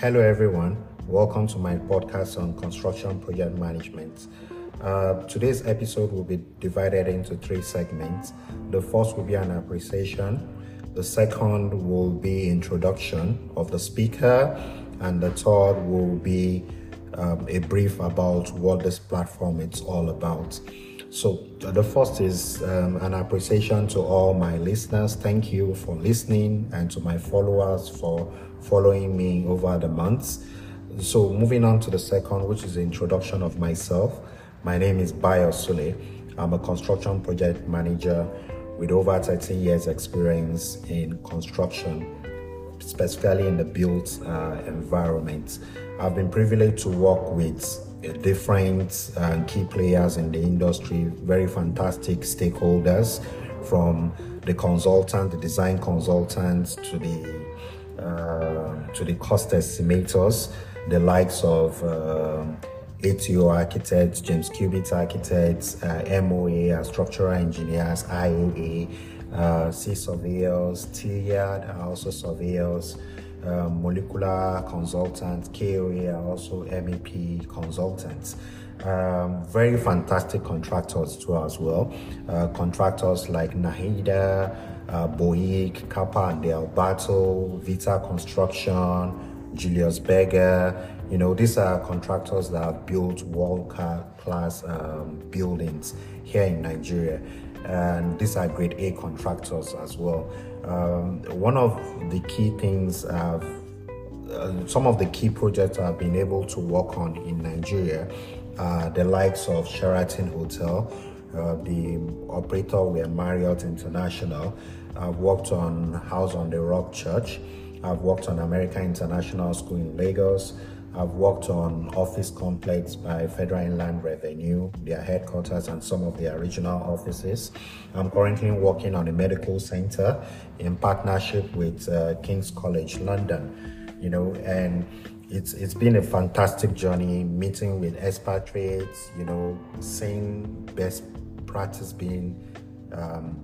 Hello, everyone. Welcome to my podcast on construction project management. Uh, today's episode will be divided into three segments. The first will be an appreciation, the second will be introduction of the speaker, and the third will be um, a brief about what this platform is all about. So, the first is um, an appreciation to all my listeners. Thank you for listening, and to my followers for following me over the months. So, moving on to the second, which is the introduction of myself. My name is Bayo Sule. I'm a construction project manager with over 13 years' experience in construction, specifically in the built uh, environment. I've been privileged to work with different uh, key players in the industry, very fantastic stakeholders from the consultant, the design consultants to the uh, to the cost estimators, the likes of uh, ATO architects, James Cubitt architects, uh, MOA, structural engineers, IAA, uh, C surveyors, TIAD, also surveyors, um, molecular consultants, KOA, also MEP consultants. Um, very fantastic contractors too as well. Uh, contractors like Nahida, uh, Boeing, Kappa and Del Vita Construction, Julius Berger. You know, these are contractors that have built world class um, buildings here in Nigeria. And these are grade A contractors as well. Um, one of the key things I've uh, some of the key projects I've been able to work on in Nigeria are the likes of Sheraton Hotel, uh, the operator were Marriott International. I've worked on House on the Rock Church. I've worked on American International School in Lagos. I've worked on office complex by Federal Inland Revenue, their headquarters, and some of their regional offices. I'm currently working on a medical center in partnership with uh, King's College London. You know, and it's it's been a fantastic journey meeting with expatriates. You know, seeing best practice being um,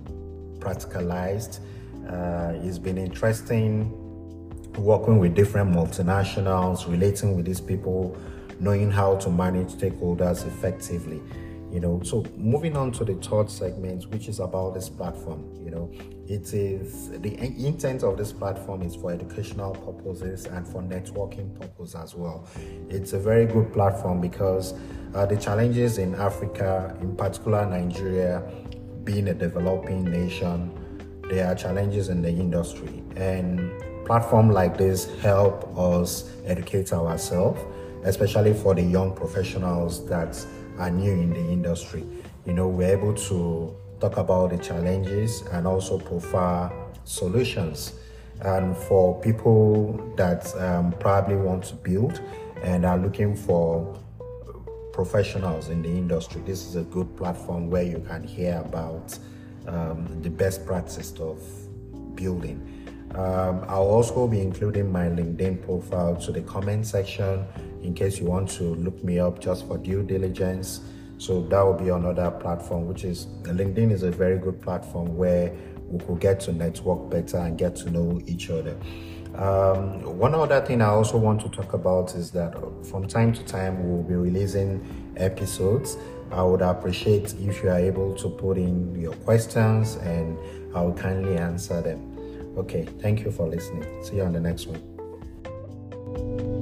practicalized. Uh, it's been interesting working with different multinationals, relating with these people, knowing how to manage stakeholders effectively. You know, so moving on to the third segment, which is about this platform. You know, it is the intent of this platform is for educational purposes and for networking purposes as well. It's a very good platform because uh, the challenges in Africa, in particular Nigeria, being a developing nation, there are challenges in the industry and platform like this help us educate ourselves, especially for the young professionals that are new in the industry. You know, we're able to talk about the challenges and also profile solutions. And for people that um, probably want to build and are looking for professionals in the industry, this is a good platform where you can hear about um, the best practice of building. Um, I'll also be including my LinkedIn profile to the comment section in case you want to look me up just for due diligence. So that will be another platform, which is LinkedIn is a very good platform where we could get to network better and get to know each other. Um, one other thing I also want to talk about is that from time to time we'll be releasing episodes. I would appreciate if you are able to put in your questions and I will kindly answer them. Okay, thank you for listening. See you on the next one.